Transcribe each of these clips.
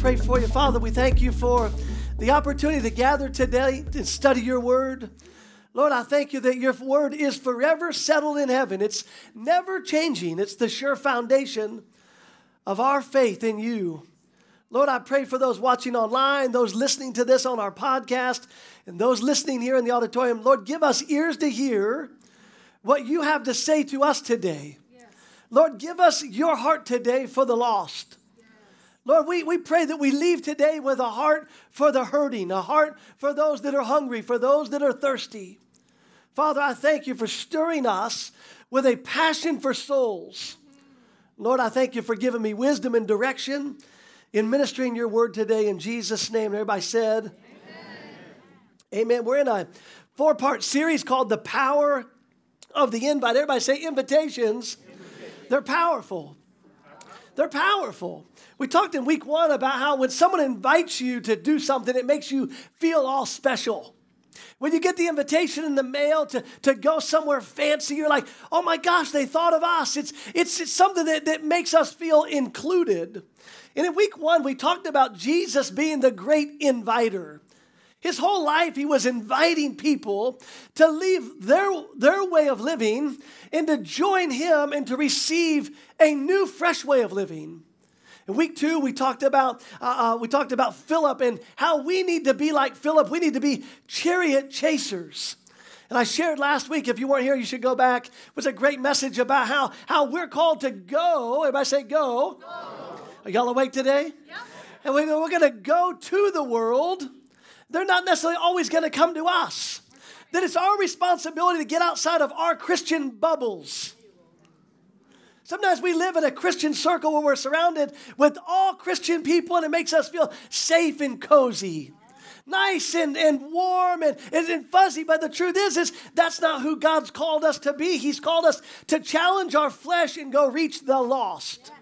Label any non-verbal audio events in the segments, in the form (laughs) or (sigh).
pray for you. Father, we thank you for the opportunity to gather today and study your word. Lord, I thank you that your word is forever settled in heaven. It's never changing, it's the sure foundation of our faith in you. Lord, I pray for those watching online, those listening to this on our podcast, and those listening here in the auditorium. Lord, give us ears to hear what you have to say to us today. Yes. Lord, give us your heart today for the lost. Lord, we, we pray that we leave today with a heart for the hurting, a heart for those that are hungry, for those that are thirsty. Father, I thank you for stirring us with a passion for souls. Lord, I thank you for giving me wisdom and direction in ministering your word today in Jesus' name. Everybody said, Amen. Amen. We're in a four part series called The Power of the Invite. Everybody say, Invitations. Invitation. They're powerful. They're powerful. We talked in week one about how when someone invites you to do something, it makes you feel all special. When you get the invitation in the mail to, to go somewhere fancy, you're like, oh my gosh, they thought of us. It's, it's, it's something that, that makes us feel included. And in week one, we talked about Jesus being the great inviter. His whole life, he was inviting people to leave their, their way of living and to join him and to receive a new, fresh way of living. In week two, we talked about uh, uh, we talked about Philip and how we need to be like Philip. We need to be chariot chasers. And I shared last week, if you weren't here, you should go back. It was a great message about how, how we're called to go. Everybody say go. go. Are y'all awake today? Yep. And we, we're going to go to the world. They're not necessarily always going to come to us. That it's our responsibility to get outside of our Christian bubbles Sometimes we live in a Christian circle where we're surrounded with all Christian people and it makes us feel safe and cozy. Nice and, and warm and, and, and fuzzy, but the truth is, is that's not who God's called us to be. He's called us to challenge our flesh and go reach the lost.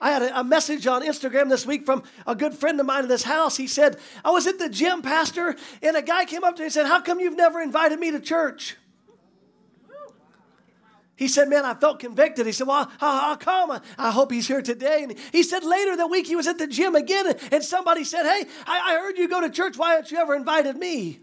I had a, a, message on Instagram this week from a good friend of mine in this house. He said, I was at the gym, Pastor, and a guy came up to me and said, How come you've never invited me to church? He said, Man, I felt convicted. He said, Well, how come? I hope he's here today. And he said, Later that week, he was at the gym again, and somebody said, Hey, I, I heard you go to church. Why haven't you ever invited me?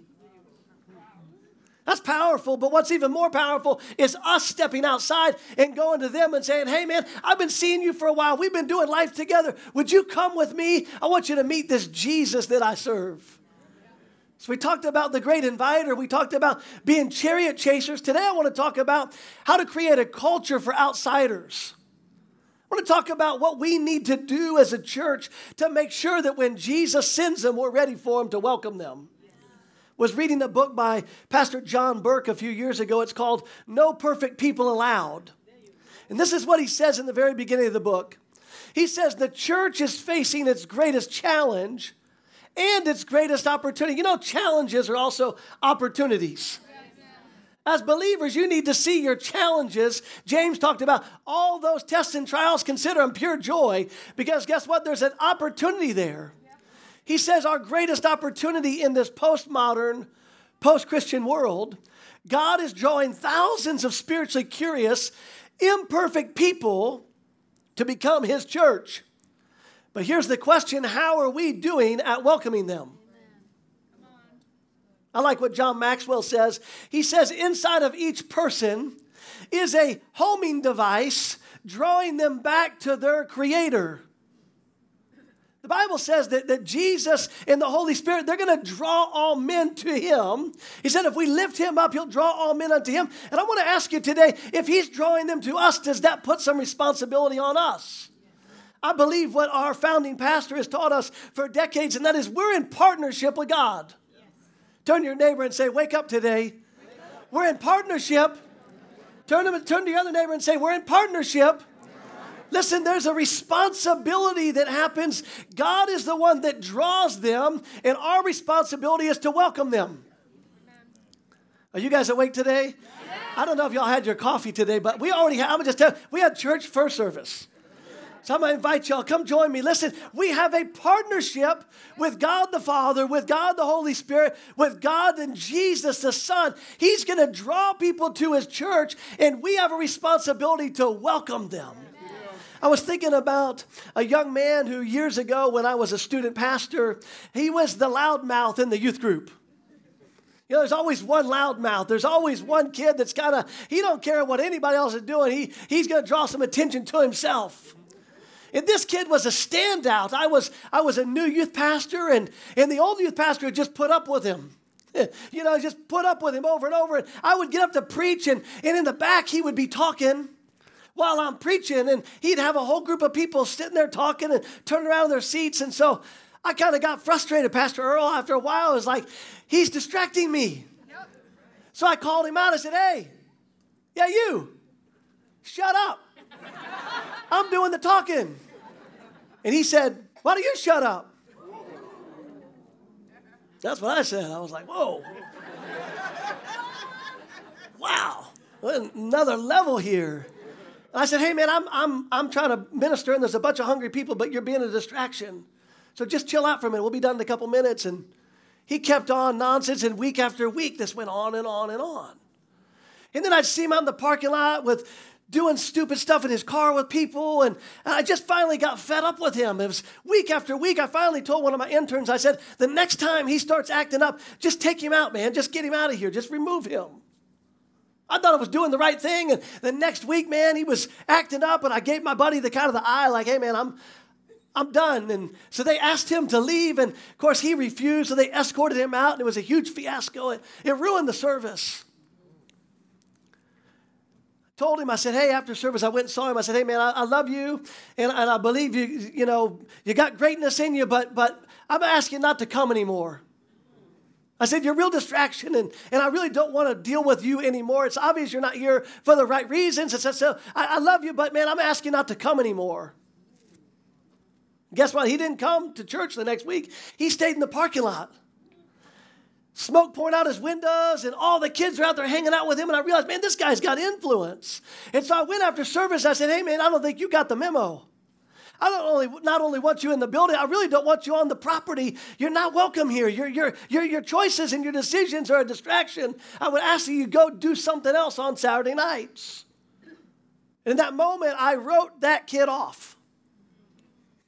That's powerful, but what's even more powerful is us stepping outside and going to them and saying, Hey, man, I've been seeing you for a while. We've been doing life together. Would you come with me? I want you to meet this Jesus that I serve. So we talked about the great inviter. We talked about being chariot chasers. Today I want to talk about how to create a culture for outsiders. I want to talk about what we need to do as a church to make sure that when Jesus sends them, we're ready for them to welcome them. Was reading a book by Pastor John Burke a few years ago. It's called No Perfect People Allowed. And this is what he says in the very beginning of the book. He says the church is facing its greatest challenge and its greatest opportunity. You know, challenges are also opportunities. As believers, you need to see your challenges. James talked about all those tests and trials, consider them pure joy, because guess what? There's an opportunity there. He says our greatest opportunity in this postmodern, post Christian world, God is drawing thousands of spiritually curious, imperfect people to become His church. But here's the question how are we doing at welcoming them? I like what John Maxwell says. He says, inside of each person is a homing device drawing them back to their Creator. The Bible says that, that Jesus and the Holy Spirit, they're going to draw all men to Him. He said, if we lift Him up, He'll draw all men unto Him. And I want to ask you today if He's drawing them to us, does that put some responsibility on us? I believe what our founding pastor has taught us for decades, and that is we're in partnership with God. Yes. Turn to your neighbor and say, Wake up today. Wake up. We're in partnership. Turn, to, turn to your other neighbor and say, We're in partnership. Listen, there's a responsibility that happens. God is the one that draws them, and our responsibility is to welcome them. Are you guys awake today? I don't know if y'all had your coffee today, but we already had, I'm just tell we had church first service. So I'm going to invite y'all, come join me. Listen, we have a partnership with God the Father, with God the Holy Spirit, with God and Jesus the Son. He's going to draw people to His church, and we have a responsibility to welcome them. I was thinking about a young man who years ago, when I was a student pastor, he was the loudmouth in the youth group. You know, there's always one loudmouth. There's always one kid that's kind of, he don't care what anybody else is doing. He, he's going to draw some attention to himself. And this kid was a standout. I was, I was a new youth pastor, and, and the old youth pastor had just put up with him. (laughs) You know, just put up with him over and over. And I would get up to preach, and, and in the back, he would be talking while I'm preaching, and he'd have a whole group of people sitting there talking and turning around in their seats. And so I kind of got frustrated. Pastor Earl, after a while, I was like, he's distracting me. So I called him out. I said, hey, yeah, you, shut up. I'm doing the talking. And he said, why don't you shut up? That's what I said. I was like, whoa. Wow. Another level here. And I said, hey man, I'm, I'm, I'm trying to minister and there's a bunch of hungry people, but you're being a distraction. So just chill out for a minute. We'll be done in a couple minutes. And he kept on nonsense, and week after week, this went on and on and on. And then I'd see him out in the parking lot with doing stupid stuff in his car with people. And I just finally got fed up with him. It was week after week. I finally told one of my interns, I said, the next time he starts acting up, just take him out, man. Just get him out of here. Just remove him. I thought I was doing the right thing. And the next week, man, he was acting up. And I gave my buddy the kind of the eye, like, hey, man, I'm, I'm done. And so they asked him to leave. And of course, he refused. So they escorted him out. And it was a huge fiasco. It, it ruined the service. Told him, I said, hey, after service, I went and saw him. I said, hey, man, I, I love you. And, and I believe you, you know, you got greatness in you, but, but I'm asking not to come anymore. I said, You're a real distraction, and, and I really don't want to deal with you anymore. It's obvious you're not here for the right reasons. It's, So I, I love you, but man, I'm asking not to come anymore. Guess what? He didn't come to church the next week. He stayed in the parking lot. Smoke pouring out his windows, and all the kids are out there hanging out with him. And I realized, man, this guy's got influence. And so I went after service. I said, hey, man, I don't think you got the memo. I don't only not only want you in the building, I really don't want you on the property. You're not welcome here. Your, your, your, your choices and your decisions are a distraction. I would ask that you go do something else on Saturday nights. And In that moment, I wrote that kid off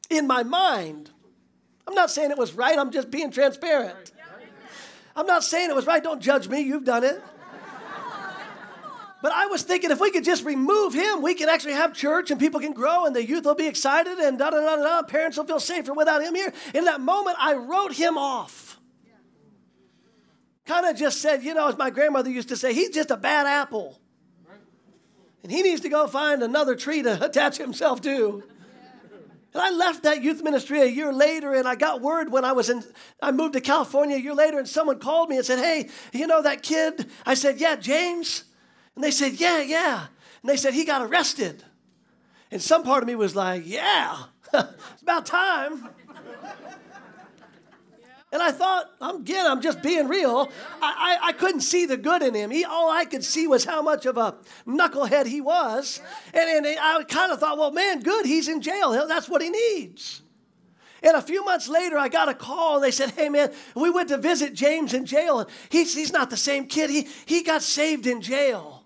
in my mind. I'm not saying it was right, I'm just being transparent. I'm not saying it was right. Don't judge me, you've done it. But I was thinking if we could just remove him, we can actually have church and people can grow and the youth will be excited and da da da da. Parents will feel safer without him here. In that moment, I wrote him off. Kind of just said, you know, as my grandmother used to say, he's just a bad apple. And he needs to go find another tree to (laughs) attach himself to. And I left that youth ministry a year later, and I got word when I was in, I moved to California a year later, and someone called me and said, Hey, you know that kid? I said, Yeah, James. And they said, Yeah, yeah. And they said, He got arrested. And some part of me was like, Yeah, (laughs) it's about time. And I thought, I'm again, I'm just being real. I, I, I, couldn't see the good in him. He, all I could see was how much of a knucklehead he was. And, and I kind of thought, well, man, good, he's in jail. That's what he needs. And a few months later, I got a call. They said, hey, man, we went to visit James in jail. And he's, he's not the same kid. He, he got saved in jail.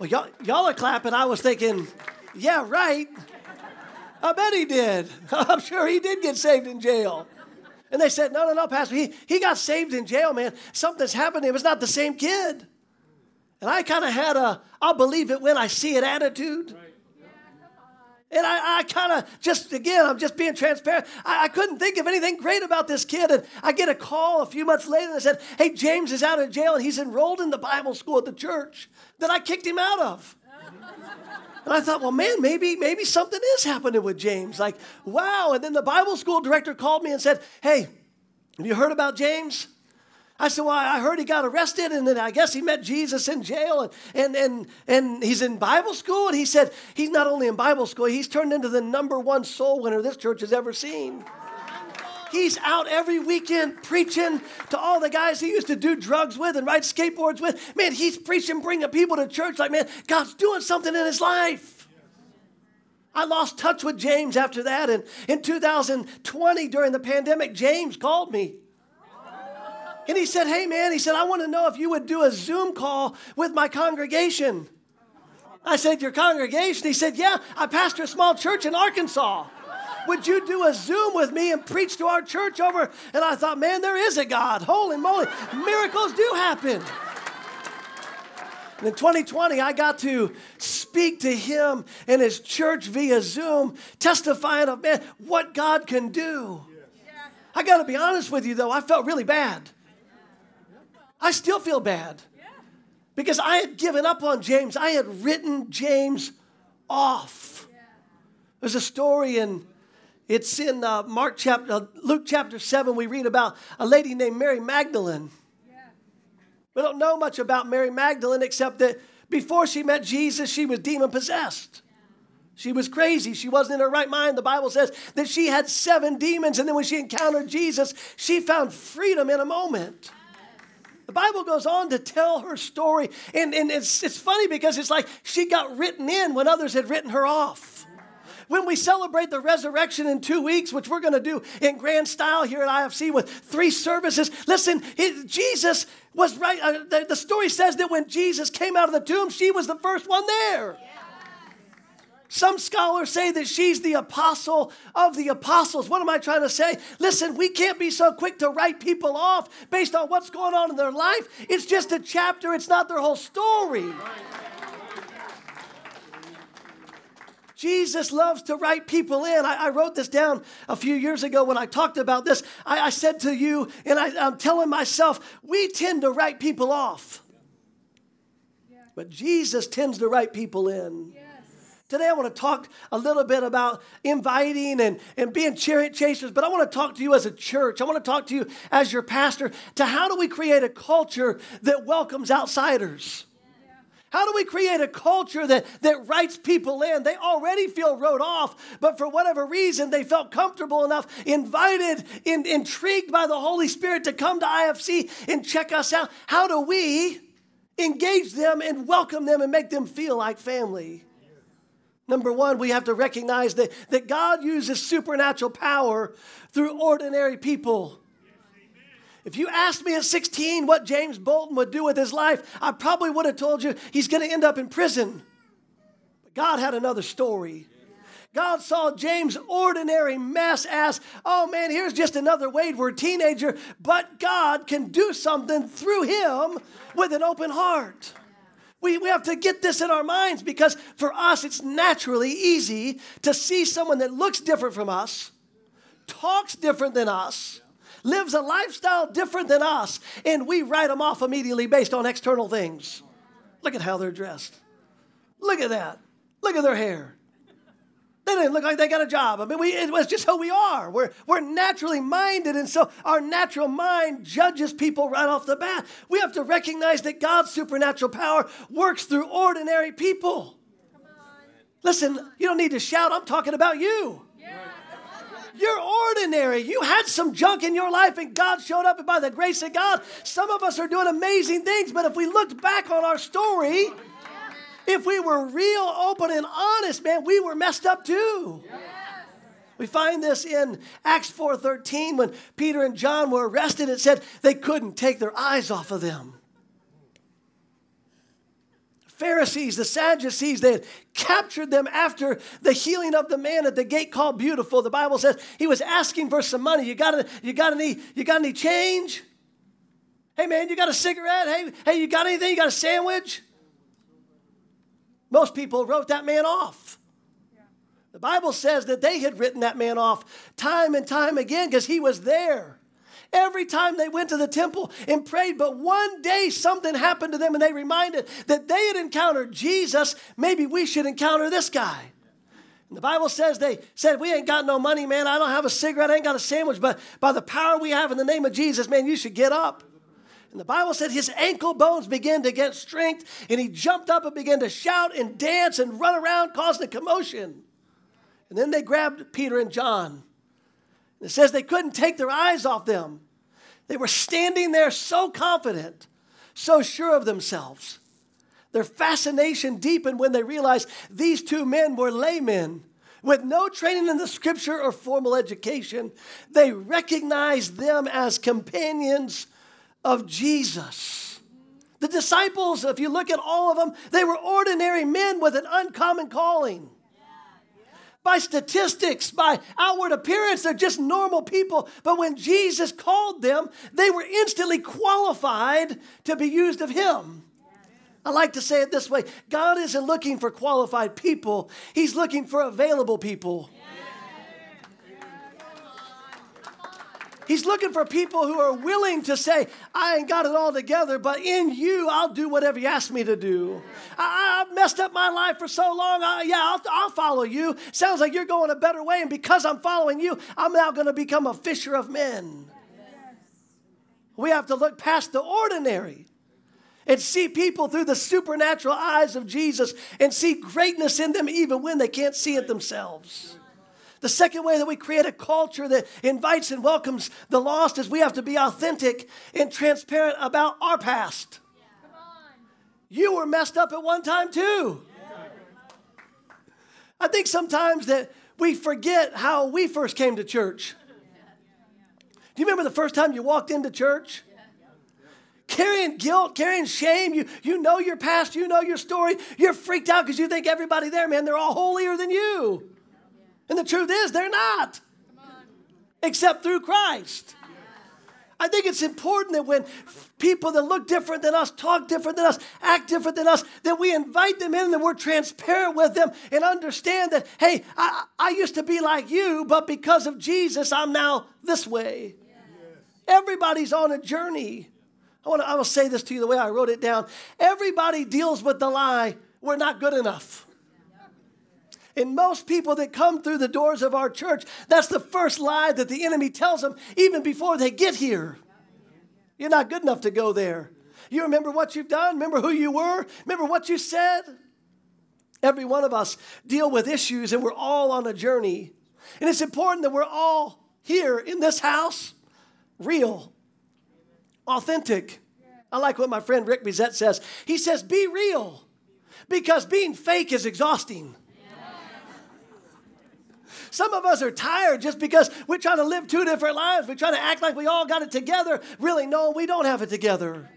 Well, y'all, y'all are clapping. I was thinking, yeah, right. I bet he did. (laughs) I'm sure he did get saved in jail. And they said, No, no, no, Pastor, he, he got saved in jail, man. Something's happened to him. It's not the same kid. And I kind of had a, I'll believe it when I see it attitude. And I, I kind of just, again, I'm just being transparent. I, I, couldn't think of anything great about this kid. And I get a call a few months later that said, Hey, James is out of jail and he's enrolled in the Bible school at the church that I kicked him out of. (laughs) And I thought, well, man, maybe, maybe something is happening with James. Like, wow. And then the Bible school director called me and said, hey, have you heard about James? I said, well, I heard he got arrested, and then I guess he met Jesus in jail, and, and, and, and he's in Bible school. And he said, he's not only in Bible school, he's turned into the number one soul winner this church has ever seen. He's out every weekend preaching to all the guys he used to do drugs with and ride skateboards with. Man, he's preaching, bringing people to church like, man, God's doing something in his life. I lost touch with James after that. And in 2020, during the pandemic, James called me. And he said, Hey, man, he said, I want to know if you would do a Zoom call with my congregation. I said, Your congregation? He said, Yeah, I pastor a small church in Arkansas. Would you do a Zoom with me and preach to our church over? And I thought, Man, there is a God. Holy moly, miracles do happen. And in 2020, I got to speak to him and his church via Zoom, testifying of, man, what God can do. I got to be honest with you, though, I felt really bad. I still feel bad because I had given up on James. I had written James off. There's a story in it's in uh, Mark chapter, uh, Luke chapter seven. We read about a lady named Mary Magdalene. We don't know much about Mary Magdalene except that before she met Jesus, she was demon possessed. She was crazy. She wasn't in her right mind. The Bible says that she had seven demons, and then when she encountered Jesus, she found freedom in a moment. The Bible goes on to tell her story, and, and it's, it's funny because it's like she got written in when others had written her off. When we celebrate the resurrection in two weeks, which we're going to do in grand style here at IFC with three services, listen, it, Jesus was right. Uh, the, the, story says that when Jesus came out of the tomb, she was the first one there. Yeah. Some scholars say that she's the apostle of the apostles. What am I trying to say? Listen, we can't be so quick to write people off based on what's going on in their life. It's just a chapter, it's not their whole story. Jesus loves to write people in. I, I, wrote this down a few years ago when I talked about this. I, I said to you, and I, am telling myself, we tend to write people off. But Jesus tends to write people in. Today, I want to talk a little bit about inviting and, and being chariot chasers, but I want to talk to you as a church. I want to talk to you as your pastor to how do we create a culture that welcomes outsiders? How do we create a culture that, that writes people in? They already feel wrote off, but for whatever reason, they felt comfortable enough, invited, in, intrigued by the Holy Spirit to come to IFC and check us out. How do we engage them and welcome them and make them feel like family? Number one, we have to recognize that, that God uses supernatural power through ordinary people. If you asked me at 16 what James Bolton would do with his life, I probably would have told you he's going to end up in prison. But God had another story. God saw James' ordinary mess as, oh man, here's just another wayward teenager, but God can do something through him with an open heart. We, we have to get this in our minds because for us, it's naturally easy to see someone that looks different from us, talks different than us, lives a lifestyle different than us, and we write them off immediately based on external things. Look at how they're dressed. Look at that. Look at their hair. They didn't look like they got a job. I mean, we, it was just who we are. We're, we're naturally minded, and so our natural mind judges people right off the bat. We have to recognize that God's supernatural power works through ordinary people. Listen, you don't need to shout, I'm talking about you. You're ordinary. You had some junk in your life and God showed up, and by the grace of God, some of us are doing amazing things. But if we looked back on our story, if we were real, open, and honest, man, we were messed up too. We find this in Acts 4:13 when Peter and John were arrested. It said they couldn't take their eyes off of them. Pharisees, the Sadducees, they had captured them after the healing of the man at the gate called Beautiful. The Bible says he was asking for some money. You got, you got, any, you got any change? Hey man, you got a cigarette? Hey, hey, you got anything? You got a sandwich? Most people wrote that man off. The Bible says that they had written that man off time and time again because he was there. Every time they went to the temple and prayed, but one day something happened to them and they reminded that they had encountered Jesus. Maybe we should encounter this guy. And the Bible says they said, We ain't got no money, man. I don't have a cigarette. I ain't got a sandwich. But by the power we have in the name of Jesus, man, you should get up. And the Bible said his ankle bones began to get strength, and he jumped up and began to shout and dance and run around, causing a commotion. And then they grabbed Peter and John. It says they couldn't take their eyes off them. They were standing there so confident, so sure of themselves. Their fascination deepened when they realized these two men were laymen with no training in the scripture or formal education. They recognized them as companions of Jesus. The disciples, if you look at all of them, they were ordinary men with an uncommon calling. By statistics, by outward appearance, they're just normal people. But when Jesus called them, they were instantly qualified to be used of Him. I like to say it this way God isn't looking for qualified people, He's looking for available people. He's looking for people who are willing to say, I ain't got it all together, but in you, I'll do whatever you ask me to do. I, have messed up my life for so long. I, yeah, I'll, I'll follow you. Sounds like you're going a better way. And because I'm following you, I'm now going to become a fisher of men. We have to look past the ordinary and see people through the supernatural eyes of Jesus and see greatness in them even when they can't see it themselves. The second way that we create a culture that invites and welcomes the lost is we have to be authentic and transparent about our past. You were messed up at one time too. I think sometimes that we forget how we first came to church. Do you remember the first time you walked into church? Carrying guilt, carrying shame, you, you know your past, you know your story. You're freaked out because you think everybody there, man, they're all holier than you. And the truth is, they're not, except through Christ. I think it's important that when people that look different than us, talk different than us, act different than us, that we invite them in and we're transparent with them and understand that, hey, I, I used to be like you, but because of Jesus, I'm now this way. Yes. Everybody's on a journey. I want to I will say this to you the way I wrote it down. Everybody deals with the lie, we're not good enough. And most people that come through the doors of our church, that's the first lie that the enemy tells them even before they get here. You're not good enough to go there. You remember what you've done? Remember who you were? Remember what you said? Every one of us deal with issues and we're all on a journey. And it's important that we're all here in this house real, authentic. I like what my friend Rick Bezet says. He says, Be real because being fake is exhausting. Some of us are tired just because we're trying to live two different lives. We're trying to act like we all got it together. Really, no, we don't have it together.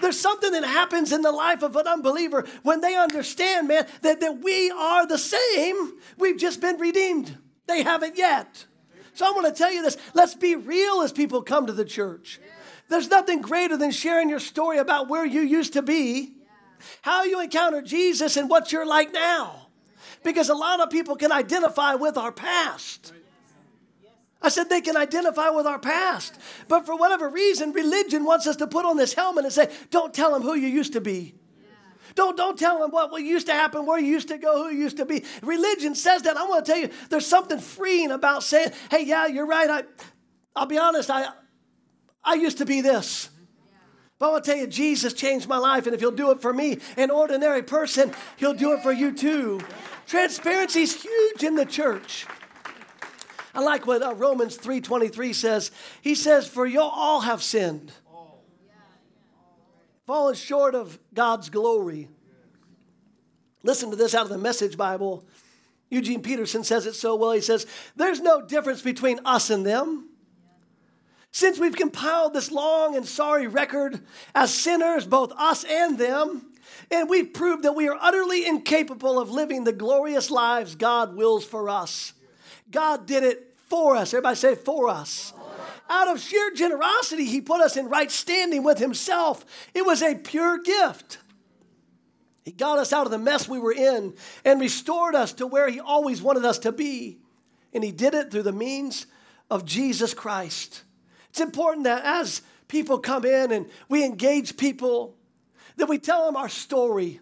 There's something that happens in the life of an unbeliever when they understand, man, that, that we are the same. We've just been redeemed. They haven't yet. So I want to tell you this let's be real as people come to the church. There's nothing greater than sharing your story about where you used to be, how you encountered Jesus, and what you're like now because a lot of people can identify with our past. I said they can identify with our past. But for whatever reason, religion wants us to put on this helmet and say, don't tell them who you used to be. Don't, don't tell them what, used to happen, where you used to go, who you used to be. Religion says that. I want to tell you, there's something freeing about saying, hey, yeah, you're right. I, I'll be honest, I, I used to be this. But I want to tell you, Jesus changed my life, and if He'll do it for me, an ordinary person, He'll do it for you too. Transparency is huge in the church. I like what uh, Romans 3:23 says. He says, "For you all have sinned, fallen short of God's glory." Listen to this out of the Message Bible. Eugene Peterson says it so well. He says, "There's no difference between us and them." Since we've compiled this long and sorry record as sinners, both us and them, and we've proved that we are utterly incapable of living the glorious lives God wills for us. God did it for us. Everybody say, for us. Out of sheer generosity, He put us in right standing with Himself. It was a pure gift. He got us out of the mess we were in and restored us to where He always wanted us to be. And He did it through the means of Jesus Christ. It's important that as people come in and we engage people, that we tell them our story.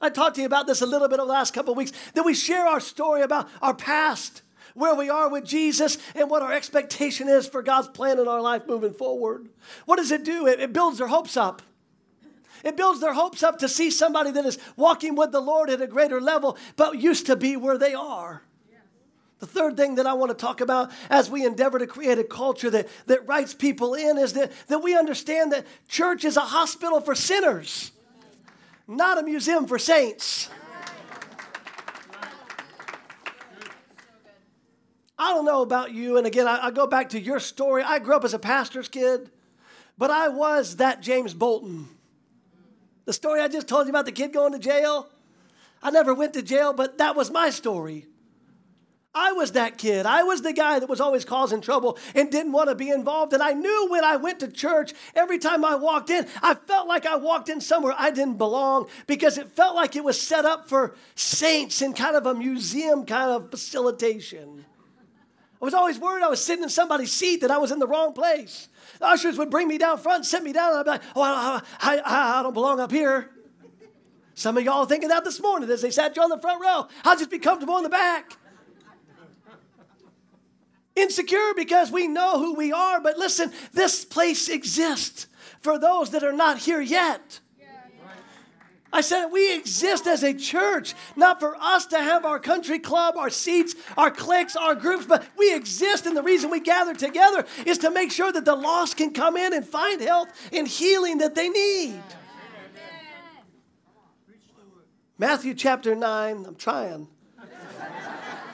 I talked to you about this a little bit over the last couple of weeks, that we share our story about our past, where we are with Jesus, and what our expectation is for God's plan in our life moving forward. What does it do? It, it builds their hopes up. It builds their hopes up to see somebody that is walking with the Lord at a greater level, but used to be where they are. The third thing that I want to talk about as we endeavor to create a culture that, that writes people in is that, that we understand that church is a hospital for sinners, not a museum for saints. I don't know about you, and again, I, I go back to your story. I grew up as a pastor's kid, but I was that James Bolton. The story I just told you about the kid going to jail, I never went to jail, but that was my story. I was that kid. I was the guy that was always causing trouble and didn't want to be involved. And I knew when I went to church, every time I walked in, I felt like I walked in somewhere I didn't belong because it felt like it was set up for saints in kind of a museum kind of facilitation. I was always worried I was sitting in somebody's seat that I was in the wrong place. The ushers would bring me down front sit me down, and I'd be like, oh, I, I, I, I don't belong up here. Some of y'all are thinking that this morning as they sat you on the front row. I'll just be comfortable in the back. Insecure because we know who we are, but listen, this place exists for those that are not here yet. I said we exist as a church, not for us to have our country club, our seats, our cliques, our groups, but we exist, and the reason we gather together is to make sure that the lost can come in and find health and healing that they need. Matthew chapter 9, I'm trying.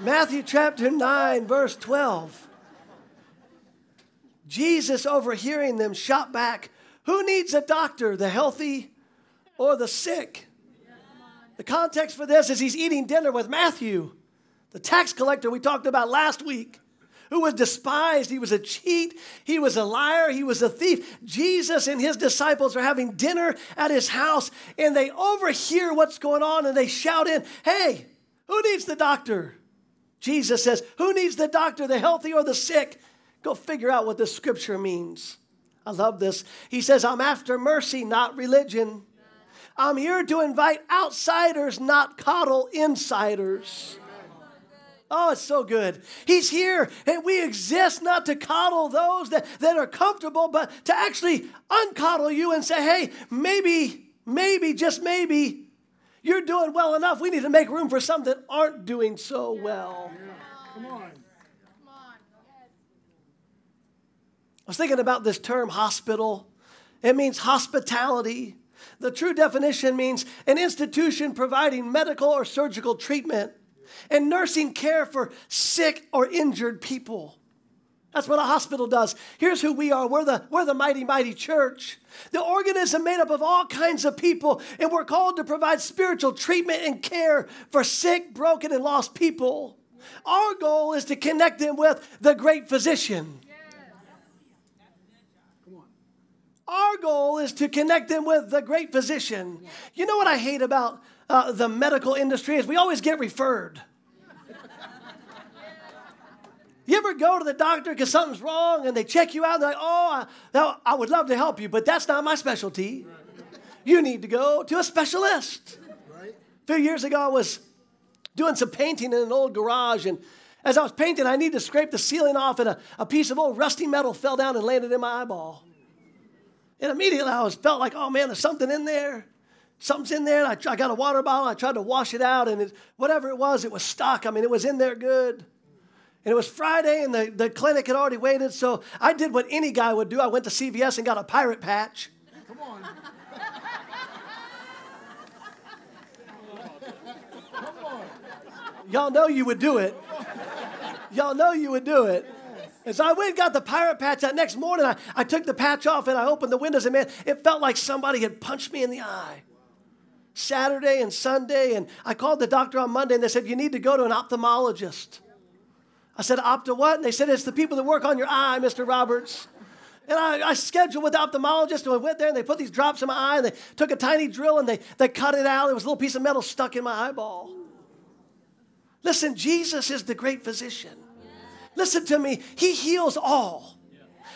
Matthew chapter 9, verse 12. Jesus, overhearing them, shot back, Who needs a doctor, the healthy or the sick? The context for this is he's eating dinner with Matthew, the tax collector we talked about last week, who was despised. He was a cheat, he was a liar, he was a thief. Jesus and his disciples are having dinner at his house, and they overhear what's going on and they shout in, Hey, who needs the doctor? Jesus says, Who needs the doctor, the healthy or the sick? Go figure out what this scripture means. I love this. He says, I'm after mercy, not religion. I'm here to invite outsiders, not coddle insiders. Oh, it's so good. He's here, and we exist not to coddle those that, that are comfortable, but to actually uncoddle you and say, hey, maybe, maybe, just maybe, you're doing well enough. We need to make room for some that aren't doing so well. Yeah. Come on. I was thinking about this term hospital. It means hospitality. The true definition means an institution providing medical or surgical treatment and nursing care for sick or injured people. That's what a hospital does. Here's who we are. We're the, we're the mighty, mighty church. The organism made up of all kinds of people, and we're called to provide spiritual treatment and care for sick, broken, and lost people. Our goal is to connect them with the great physician. Our goal is to connect them with the great physician. You know what I hate about uh, the medical industry is we always get referred. You ever go to the doctor because something's wrong and they check you out and they're like, oh, I, I would love to help you, but that's not my specialty. You need to go to a specialist. A few years ago, I was doing some painting in an old garage, and as I was painting, I needed to scrape the ceiling off, and a, a piece of old rusty metal fell down and landed in my eyeball. And immediately I was felt like, oh man, there's something in there. Something's in there. I, I got a water bottle. I tried to wash it out, and it, whatever it was, it was stuck. I mean, it was in there good. And it was Friday, and the, the clinic had already waited. So I did what any guy would do. I went to CVS and got a pirate patch. Come on. Come on. Y'all know you would do it. Y'all know you would do it. And so I went and got the pirate patch. That next morning, I, I took the patch off and I opened the windows, and man, it felt like somebody had punched me in the eye. Saturday and Sunday, and I called the doctor on Monday, and they said, You need to go to an ophthalmologist. I said, Opta what? And they said, It's the people that work on your eye, Mr. Roberts. And I, I, scheduled with the ophthalmologist, and I went there, and they put these drops in my eye, and they took a tiny drill, and they, they cut it out. There was a little piece of metal stuck in my eyeball. Listen, Jesus is the great physician. Listen to me, He heals all.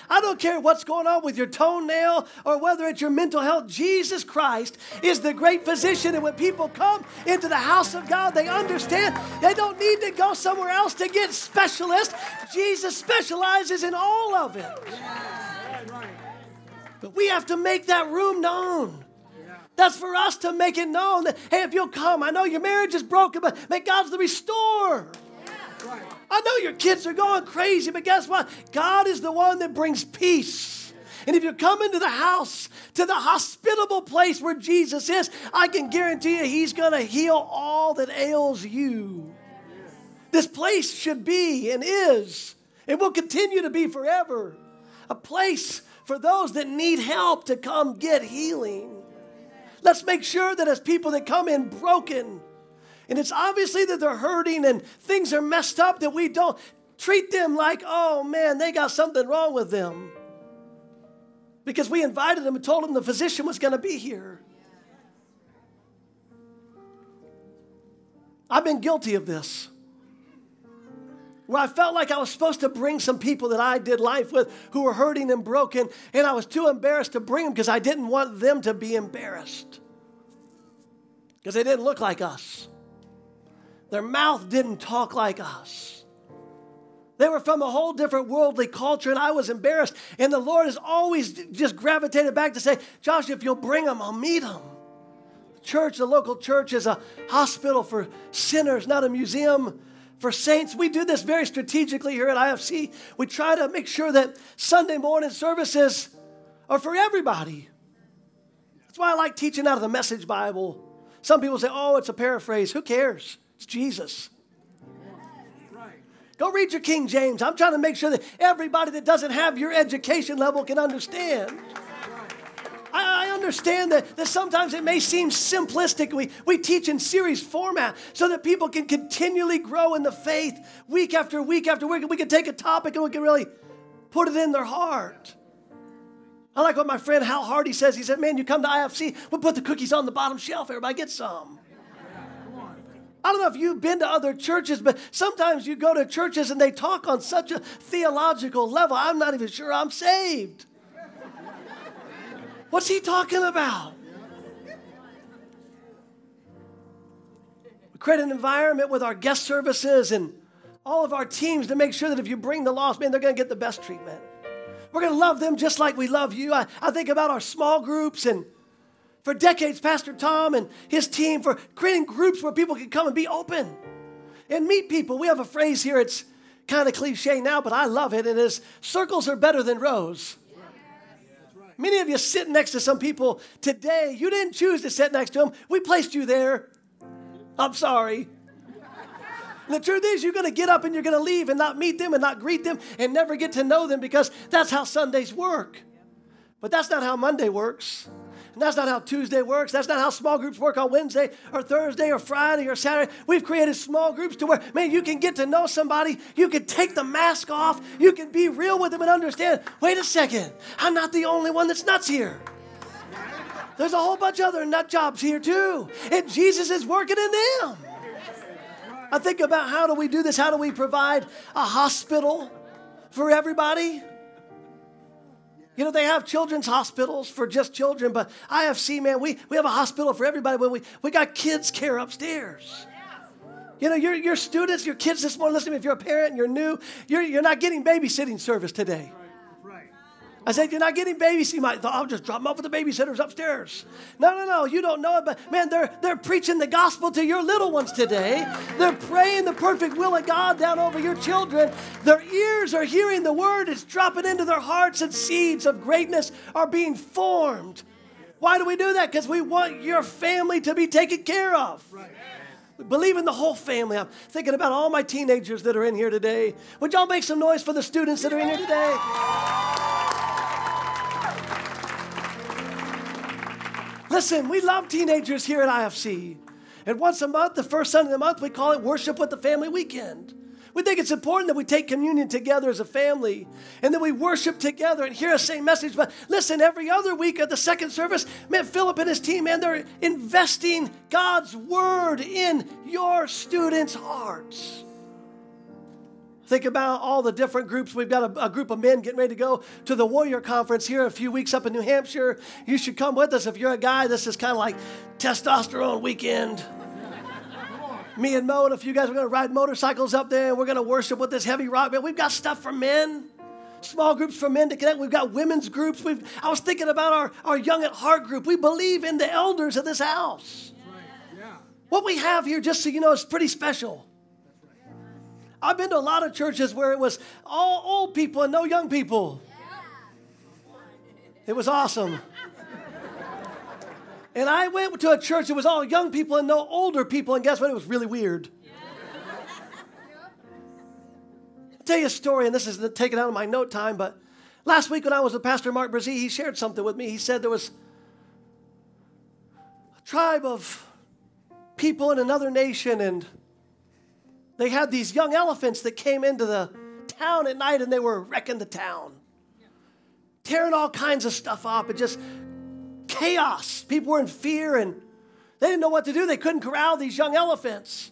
I don't care what's going on with your toenail or whether it's your mental health. Jesus Christ is the great physician. And when people come into the house of God, they understand they don't need to go somewhere else to get specialists. Jesus specializes in all of it. But we have to make that room known. That's for us to make it known that, hey, if you'll come, I know your marriage is broken, but may God's the restorer. I know your kids are going crazy, but guess what? God is the one that brings peace. And if you come into the house, to the hospitable place where Jesus is, I can guarantee you he's going to heal all that ails you. This place should be and is, and will continue to be forever, a place for those that need help to come get healing. Let's make sure that as people that come in broken, and it's obviously that they're hurting and things are messed up that we don't treat them like, oh man, they got something wrong with them. Because we invited them and told them the physician was going to be here. I've been guilty of this. Where I felt like I was supposed to bring some people that I did life with who were hurting and broken, and I was too embarrassed to bring them because I didn't want them to be embarrassed. Because they didn't look like us. Their mouth didn't talk like us. They were from a whole different worldly culture, and I was embarrassed. And the Lord has always just gravitated back to say, Josh, if you'll bring them, I'll meet them. The church, the local church, is a hospital for sinners, not a museum for saints. We do this very strategically here at IFC. We try to make sure that Sunday morning services are for everybody. That's why I like teaching out of the Message Bible. Some people say, oh, it's a paraphrase. Who cares? It's Jesus. Go read your King James. I'm trying to make sure that everybody that doesn't have your education level can understand. I, understand that, that sometimes it may seem simplistic. We, we teach in series format so that people can continually grow in the faith week after week after week. We can take a topic and we can really put it in their heart. I like what my friend Hal Hardy says. He said, Man, you come to IFC, we'll put the cookies on the bottom shelf. Everybody get some. I don't know if you've been to other churches, but sometimes you go to churches and they talk on such a theological level. I'm not even sure I'm saved. What's he talking about? We create an environment with our guest services and all of our teams to make sure that if you bring the lost, man, they're going to get the best treatment. We're going to love them just like we love you. I, I think about our small groups and for decades, Pastor Tom and his team for creating groups where people can come and be open and meet people. We have a phrase here, it's kind of cliche now, but I love it. It is circles are better than rows. Many of you sit next to some people today. You didn't choose to sit next to them. We placed you there. I'm sorry. And the truth is, you're going to get up and you're going to leave and not meet them and not greet them and never get to know them because that's how Sundays work. But that's not how Monday works. And that's not how Tuesday works. That's not how small groups work on Wednesday or Thursday or Friday or Saturday. We've created small groups to where, man, you can get to know somebody. You can take the mask off. You can be real with them and understand wait a second, I'm not the only one that's nuts here. There's a whole bunch of other nut jobs here too. And Jesus is working in them. I think about how do we do this? How do we provide a hospital for everybody? You know, they have children's hospitals for just children, but IFC, man, we, we have a hospital for everybody, but we, we got kids' care upstairs. You know, your, your students, your kids this morning, listen to me, if you're a parent and you're new, you're, you're not getting babysitting service today. I said, You're not getting babies. You might thought, I'll just drop them off with the babysitters upstairs. No, no, no. You don't know it, but man, they're, they're preaching the gospel to your little ones today. They're praying the perfect will of God down over your children. Their ears are hearing the word, it's dropping into their hearts, and seeds of greatness are being formed. Why do we do that? Because we want your family to be taken care of. Right. We believe in the whole family. I'm thinking about all my teenagers that are in here today. Would y'all make some noise for the students that are in here today? Listen, we love teenagers here at IFC. And once a month, the first Sunday of the month, we call it Worship with the Family Weekend. We think it's important that we take communion together as a family and that we worship together and hear a same message. But listen, every other week at the second service, man, Philip and his team, man, they're investing God's word in your students' hearts. Think about all the different groups. We've got a, a, group of men getting ready to go to the Warrior Conference here a few weeks up in New Hampshire. You should come with us. If you're a guy, this is kind of like testosterone weekend. Me and Mo and a few guys are going to ride motorcycles up there and we're going to worship with this heavy rock band. We've got stuff for men, small groups for men to connect. We've got women's groups. We've, I was thinking about our, our Young at Heart group. We believe in the elders of this house. Right. Yeah. What we have here, just so you know, is pretty special. I've been to a lot of churches where it was all old people and no young people. It was awesome. And I went to a church that was all young people and no older people, and guess what? It was really weird. I'll tell you a story, and this is taken out of my note time, but last week when I was with Pastor Mark Brazee, he shared something with me. He said there was a tribe of people in another nation, and they had these young elephants that came into the town at night and they were wrecking the town, tearing all kinds of stuff up, and just chaos. People were in fear and they didn't know what to do. They couldn't corral these young elephants.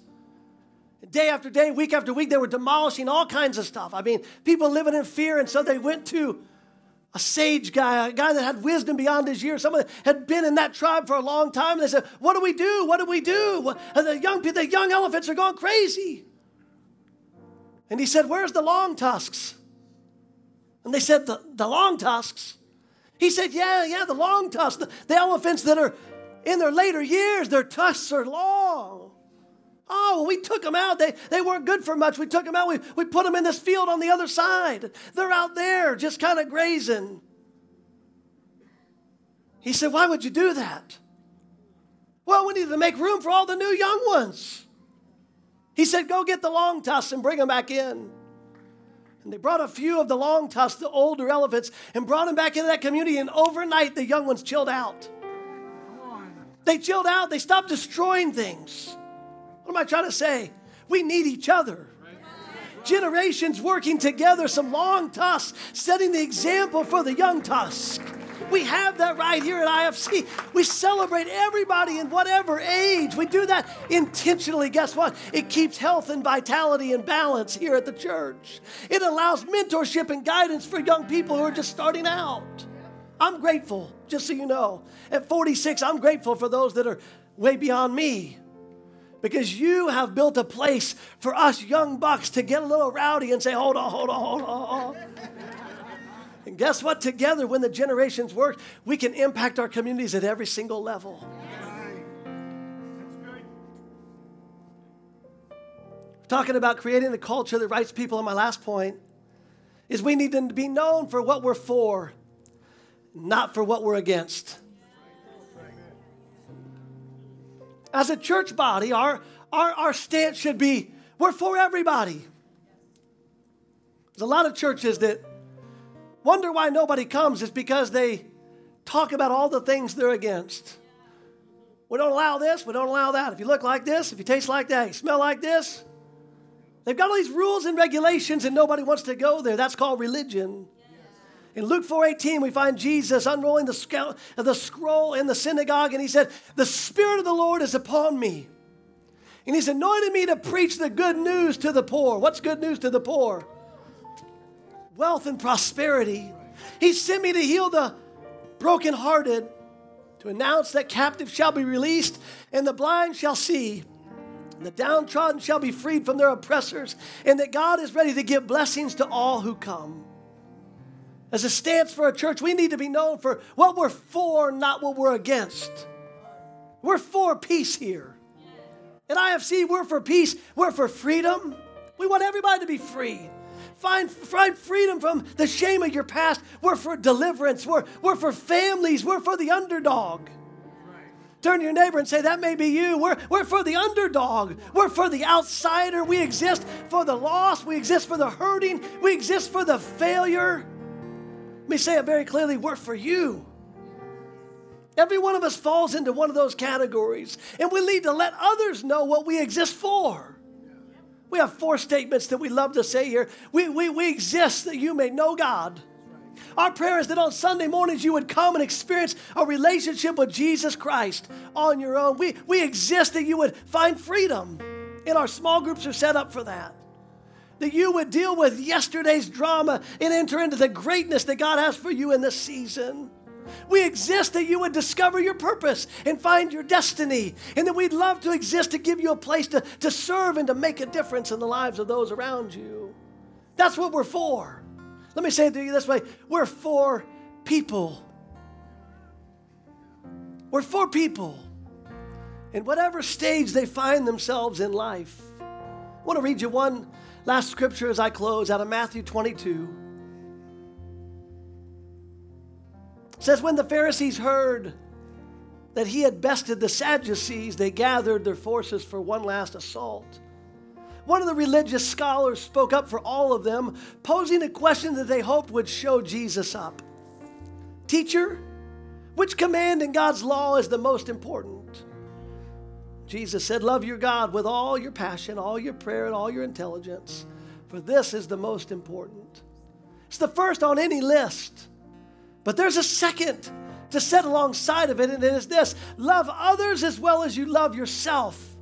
Day after day, week after week, they were demolishing all kinds of stuff. I mean, people living in fear, and so they went to a sage guy, a guy that had wisdom beyond his years, someone that had been in that tribe for a long time. And they said, What do we do? What do we do? And the young, the young elephants are going crazy. And he said, Where's the long tusks? And they said, The, the long tusks? He said, Yeah, yeah, the long tusks, the, the elephants that are in their later years, their tusks are long. Oh, we took them out. They, they weren't good for much. We took them out. We, we put them in this field on the other side. They're out there just kind of grazing. He said, Why would you do that? Well, we need to make room for all the new young ones. He said, Go get the long tusks and bring them back in. And they brought a few of the long tusks, the older elephants, and brought them back into that community. And overnight, the young ones chilled out. They chilled out. They stopped destroying things. What am I trying to say? We need each other. Generations working together, some long tusks, setting the example for the young tusk. We have that right here at IFC. We celebrate everybody in whatever age. We do that intentionally. Guess what? It keeps health and vitality and balance here at the church. It allows mentorship and guidance for young people who are just starting out. I'm grateful, just so you know. At 46, I'm grateful for those that are way beyond me because you have built a place for us young bucks to get a little rowdy and say, hold on, hold on, hold on. And guess what? Together, when the generations work, we can impact our communities at every single level. Talking about creating the culture that writes people on my last point is we need to be known for what we're for, not for what we're against. as a church body, our, our, our stance should be we're for everybody. There's a lot of churches that wonder why nobody comes is because they talk about all the things they're against. We don't allow this, we don't allow that. If you look like this, if you taste like that, you smell like this. They've got all these rules and regulations and nobody wants to go there. That's called religion. In Luke 4:18, we find Jesus unrolling the, the scroll in the synagogue, and he said, The Spirit of the Lord is upon me. And he's anointed me to preach the good news to the poor. What's good news to the poor? Wealth and prosperity. He sent me to heal the brokenhearted, to announce that captives shall be released, and the blind shall see. And the downtrodden shall be freed from their oppressors, and that God is ready to give blessings to all who come. As a stance for a church, we need to be known for what we're for, not what we're against. We're for peace here. At IFC, we're for peace, we're for freedom. We want everybody to be free. Find, find freedom from the shame of your past. We're for deliverance. We're, we're for families. We're for the underdog. Turn to your neighbor and say, That may be you. We're, we're for the underdog. We're for the outsider. We exist for the lost. We exist for the hurting. We exist for the failure. Let me say it very clearly we're for you. Every one of us falls into one of those categories, and we need to let others know what we exist for. We have four statements that we love to say here. We, we, we exist that you may know God. Our prayer is that on Sunday mornings you would come and experience a relationship with Jesus Christ on your own. We, we exist that you would find freedom, and our small groups are set up for that that you would deal with yesterday's drama and enter into the greatness that God has for you in this season. We exist that you would discover your purpose and find your destiny, and that we'd love to exist to give you a place to, to serve and to make a difference in the lives of those around you. That's what we're for. Let me say it to you this way we're for people. We're for people in whatever stage they find themselves in life. I want to read you one Last scripture as I close out of Matthew 22. Says, When the Pharisees heard that he had bested the Sadducees, they gathered their forces for one last assault. One of the religious scholars spoke up for all of them, posing a question that they hoped would show Jesus up. Teacher, which command in God's law is the most important? Jesus said, Love your God with all your passion, all your prayer, and all your intelligence, for this is the most important. It's the first on any list. But there's a second to set alongside of it, and it is this love others as well as you love yourself.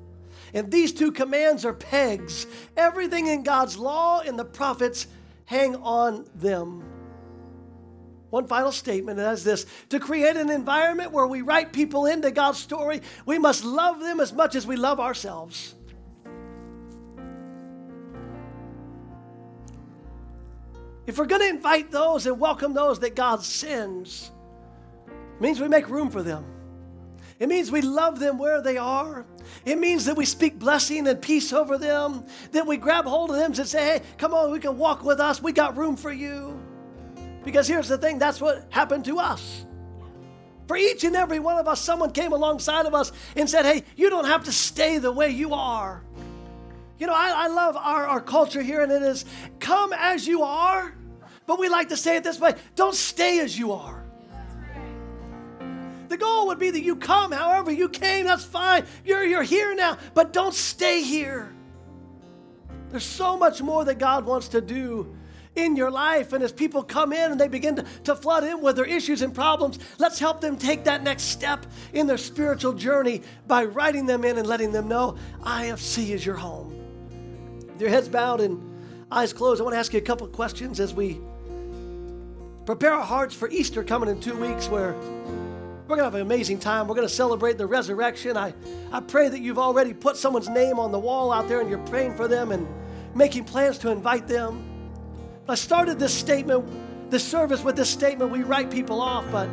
And these two commands are pegs. Everything in God's law and the prophets hang on them. One final statement, and that's this to create an environment where we write people into God's story, we must love them as much as we love ourselves. If we're going to invite those and welcome those that God sends, it means we make room for them. It means we love them where they are. It means that we speak blessing and peace over them, that we grab hold of them and say, hey, come on, we can walk with us. We got room for you. Because here's the thing that's what happened to us. For each and every one of us, someone came alongside of us and said, hey, you don't have to stay the way you are. You know, I, I love our, our culture here, and it is come as you are, but we like to say it this way don't stay as you are. The goal would be that you come however you came, that's fine. You're, you're here now, but don't stay here. There's so much more that God wants to do in your life. And as people come in and they begin to, to flood in with their issues and problems, let's help them take that next step in their spiritual journey by writing them in and letting them know IFC is your home. With your heads bowed and eyes closed, I want to ask you a couple of questions as we prepare our hearts for Easter coming in two weeks where we're going to have an amazing time. We're going to celebrate the resurrection. I, I pray that you've already put someone's name on the wall out there and you're praying for them and making plans to invite them. I started this statement, this service with this statement we write people off, but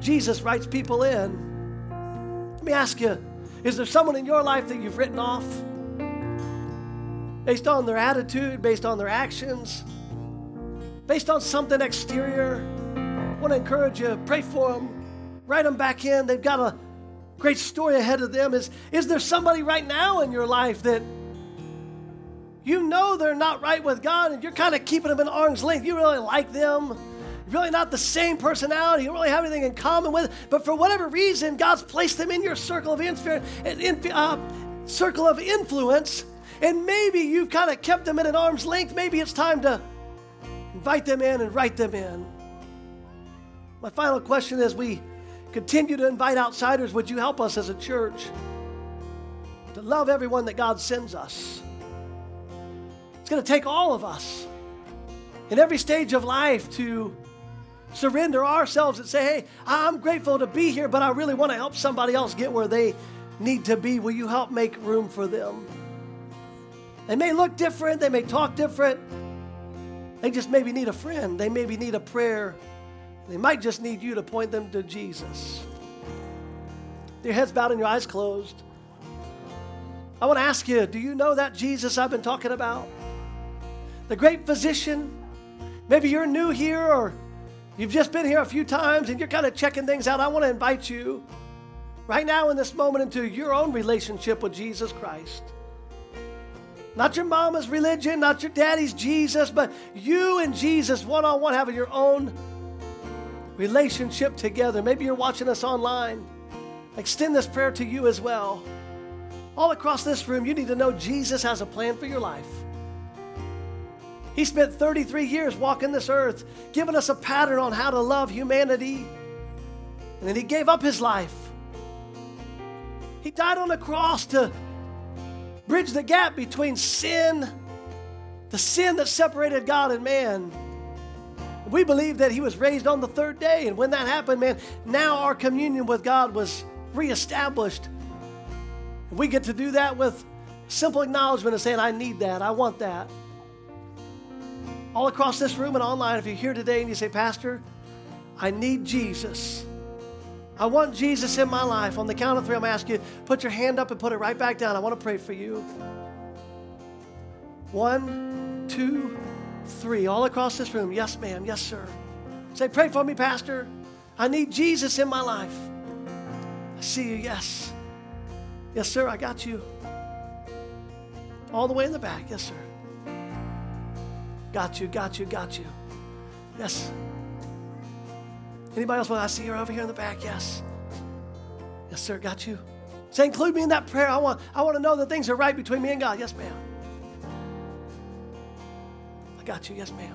Jesus writes people in. Let me ask you is there someone in your life that you've written off? Based on their attitude, based on their actions, based on something exterior? I want to encourage you, pray for them write them back in. They've got a great story ahead of them. Is, is there somebody right now in your life that you know they're not right with God and you're kind of keeping them in arm's length? You really like them. Really not the same personality. You don't really have anything in common with, but for whatever reason, God's placed them in your circle of influence, uh, circle of influence, and maybe you've kind of kept them at an arm's length. Maybe it's time to invite them in and write them in. My final question is: We continue to invite outsiders. Would you help us as a church to love everyone that God sends us? It's going to take all of us in every stage of life to surrender ourselves and say, hey, I'm grateful to be here, but I really want to help somebody else get where they need to be. Will you help make room for them? They may look different, they may talk different. They just maybe need a friend, they maybe need a prayer they might just need you to point them to Jesus. Your heads bowed and your eyes closed. I want to ask you do you know that Jesus I've been talking about? The great physician? Maybe you're new here or you've just been here a few times and you're kind of checking things out. I want to invite you right now in this moment into your own relationship with Jesus Christ. Not your mama's religion, not your daddy's Jesus, but you and Jesus one on one having your own relationship together. Maybe you're watching us online. Extend this prayer to you as well. All across this room, you need to know Jesus has a plan for your life. He spent 33 years walking this earth, giving us a pattern on how to love humanity. And then he gave up his life. He died on the cross to bridge the gap between sin, the sin that separated God and man, we believe that he was raised on the third day. And when that happened, man, now our communion with God was reestablished. We get to do that with simple acknowledgement of saying, I need that, I want that. All across this room and online, if you're here today and you say, Pastor, I need Jesus. I want Jesus in my life. On the count of three, I'm going to ask you, put your hand up and put it right back down. I want to pray for you. One, two, three, all across this room. Yes, ma'am. Yes, sir. Say, pray for me, Pastor. I need Jesus in my life. I see you. Yes. Yes, sir. I got you. All the way in the back. Yes, sir. Got you, got you, got you. Yes. Anybody else? Well, I see her over here in the back. Yes. Yes, sir. Got you. Say, include me in that prayer. I want, I want to know that things are right between me and God. Yes, ma'am. I got you. Yes, ma'am.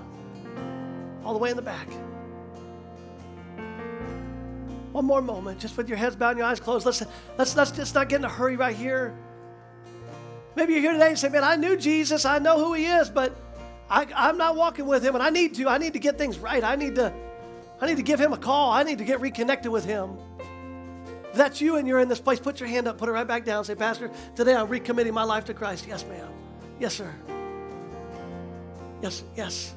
All the way in the back. One more moment, just with your heads bowed and your eyes closed. Let's, let's, let's just not get in a hurry right here. Maybe you're here today and say, Man, I knew Jesus, I know who he is, but I, I'm not walking with him, and I need to. I need to get things right. I need to, I need to give him a call. I need to get reconnected with him. If that's you and you're in this place, put your hand up, put it right back down. Say, Pastor, today I'm recommitting my life to Christ. Yes, ma'am. Yes, sir. Yes, yes.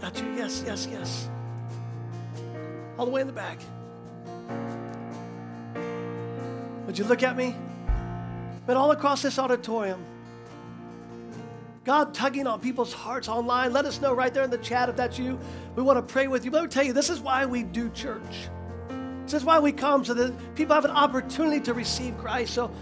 Got you. Yes, yes, yes. All the way in the back. Would you look at me? But all across this auditorium, God tugging on people's hearts online. Let us know right there in the chat if that's you. We want to pray with you. But let me tell you, this is why we do church. This is why we come so that people have an opportunity to receive Christ. So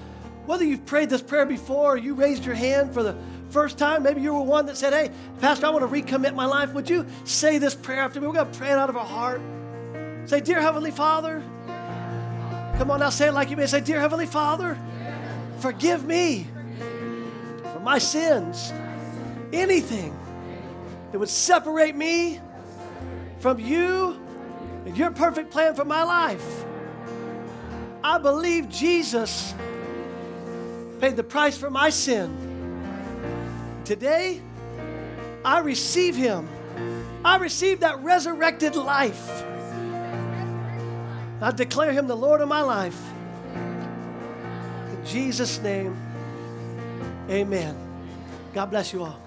whether you've prayed this prayer before or you raised your hand for the first time, maybe you were one that said, Hey, Pastor, I want to recommit my life. Would you say this prayer after me? We're going to pray it out of our heart. Say, Dear Heavenly Father, come on now, say it like you may say, Dear Heavenly Father, forgive me for my sins. Anything that would separate me from you and your perfect plan for my life. I believe Jesus paid the price for my sin. Today, I receive Him. I receive that resurrected life. I declare Him the Lord of my life. In Jesus' name, amen. God bless you all.